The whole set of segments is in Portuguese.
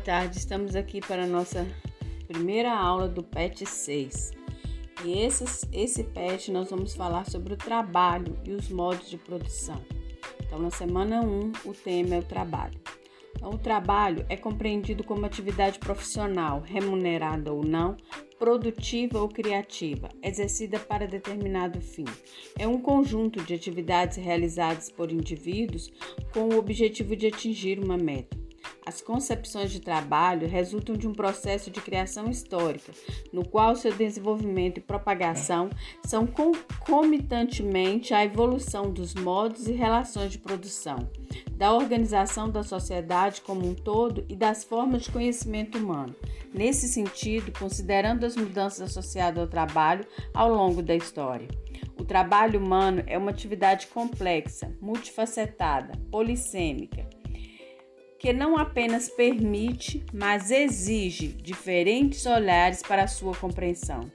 tarde. Estamos aqui para a nossa primeira aula do PET 6. E esse, esse PET nós vamos falar sobre o trabalho e os modos de produção. Então, na semana 1, o tema é o trabalho. Então, o trabalho é compreendido como atividade profissional, remunerada ou não, produtiva ou criativa, exercida para determinado fim. É um conjunto de atividades realizadas por indivíduos com o objetivo de atingir uma meta. As concepções de trabalho resultam de um processo de criação histórica, no qual seu desenvolvimento e propagação são concomitantemente à evolução dos modos e relações de produção, da organização da sociedade como um todo e das formas de conhecimento humano. Nesse sentido, considerando as mudanças associadas ao trabalho ao longo da história. O trabalho humano é uma atividade complexa, multifacetada, polissêmica que não apenas permite, mas exige diferentes olhares para sua compreensão.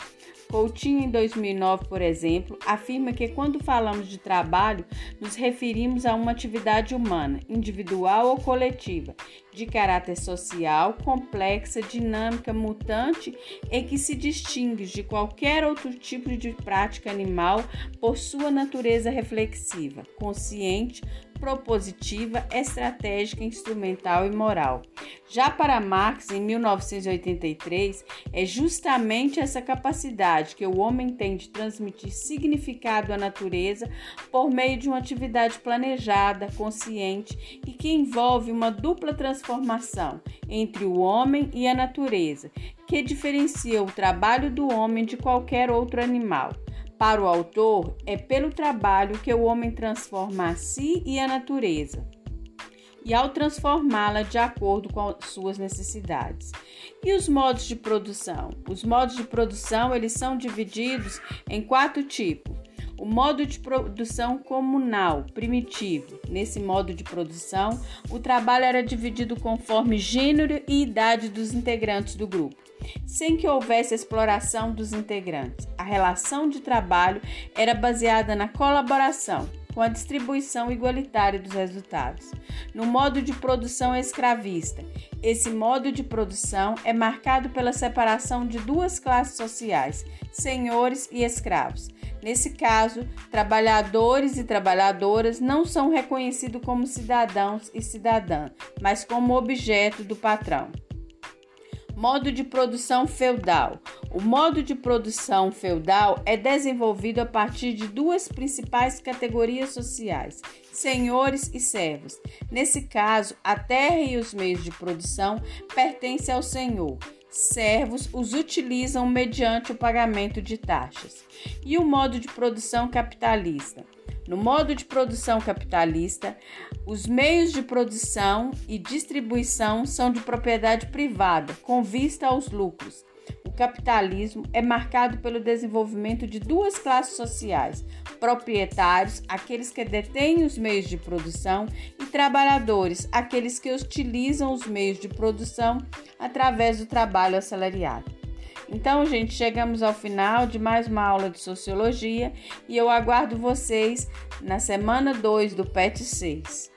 Coutinho, em 2009, por exemplo, afirma que quando falamos de trabalho, nos referimos a uma atividade humana, individual ou coletiva, de caráter social, complexa, dinâmica, mutante e que se distingue de qualquer outro tipo de prática animal por sua natureza reflexiva, consciente, propositiva, estratégica, instrumental e moral. Já para Marx, em 1983, é justamente essa capacidade que o homem tem de transmitir significado à natureza por meio de uma atividade planejada, consciente e que envolve uma dupla transformação entre o homem e a natureza, que diferencia o trabalho do homem de qualquer outro animal. Para o autor, é pelo trabalho que o homem transforma a si e a natureza, e ao transformá-la de acordo com suas necessidades. E os modos de produção? Os modos de produção, eles são divididos em quatro tipos. O modo de produção comunal, primitivo. Nesse modo de produção, o trabalho era dividido conforme gênero e idade dos integrantes do grupo sem que houvesse exploração dos integrantes. A relação de trabalho era baseada na colaboração, com a distribuição igualitária dos resultados. No modo de produção escravista, esse modo de produção é marcado pela separação de duas classes sociais, senhores e escravos. Nesse caso, trabalhadores e trabalhadoras não são reconhecidos como cidadãos e cidadãs, mas como objeto do patrão. Modo de produção feudal. O modo de produção feudal é desenvolvido a partir de duas principais categorias sociais: senhores e servos. Nesse caso, a terra e os meios de produção pertencem ao senhor. Servos os utilizam mediante o pagamento de taxas. E o modo de produção capitalista. No modo de produção capitalista, os meios de produção e distribuição são de propriedade privada, com vista aos lucros. O capitalismo é marcado pelo desenvolvimento de duas classes sociais: proprietários, aqueles que detêm os meios de produção, e trabalhadores, aqueles que utilizam os meios de produção através do trabalho assalariado. Então, gente, chegamos ao final de mais uma aula de sociologia e eu aguardo vocês na semana 2 do PET 6.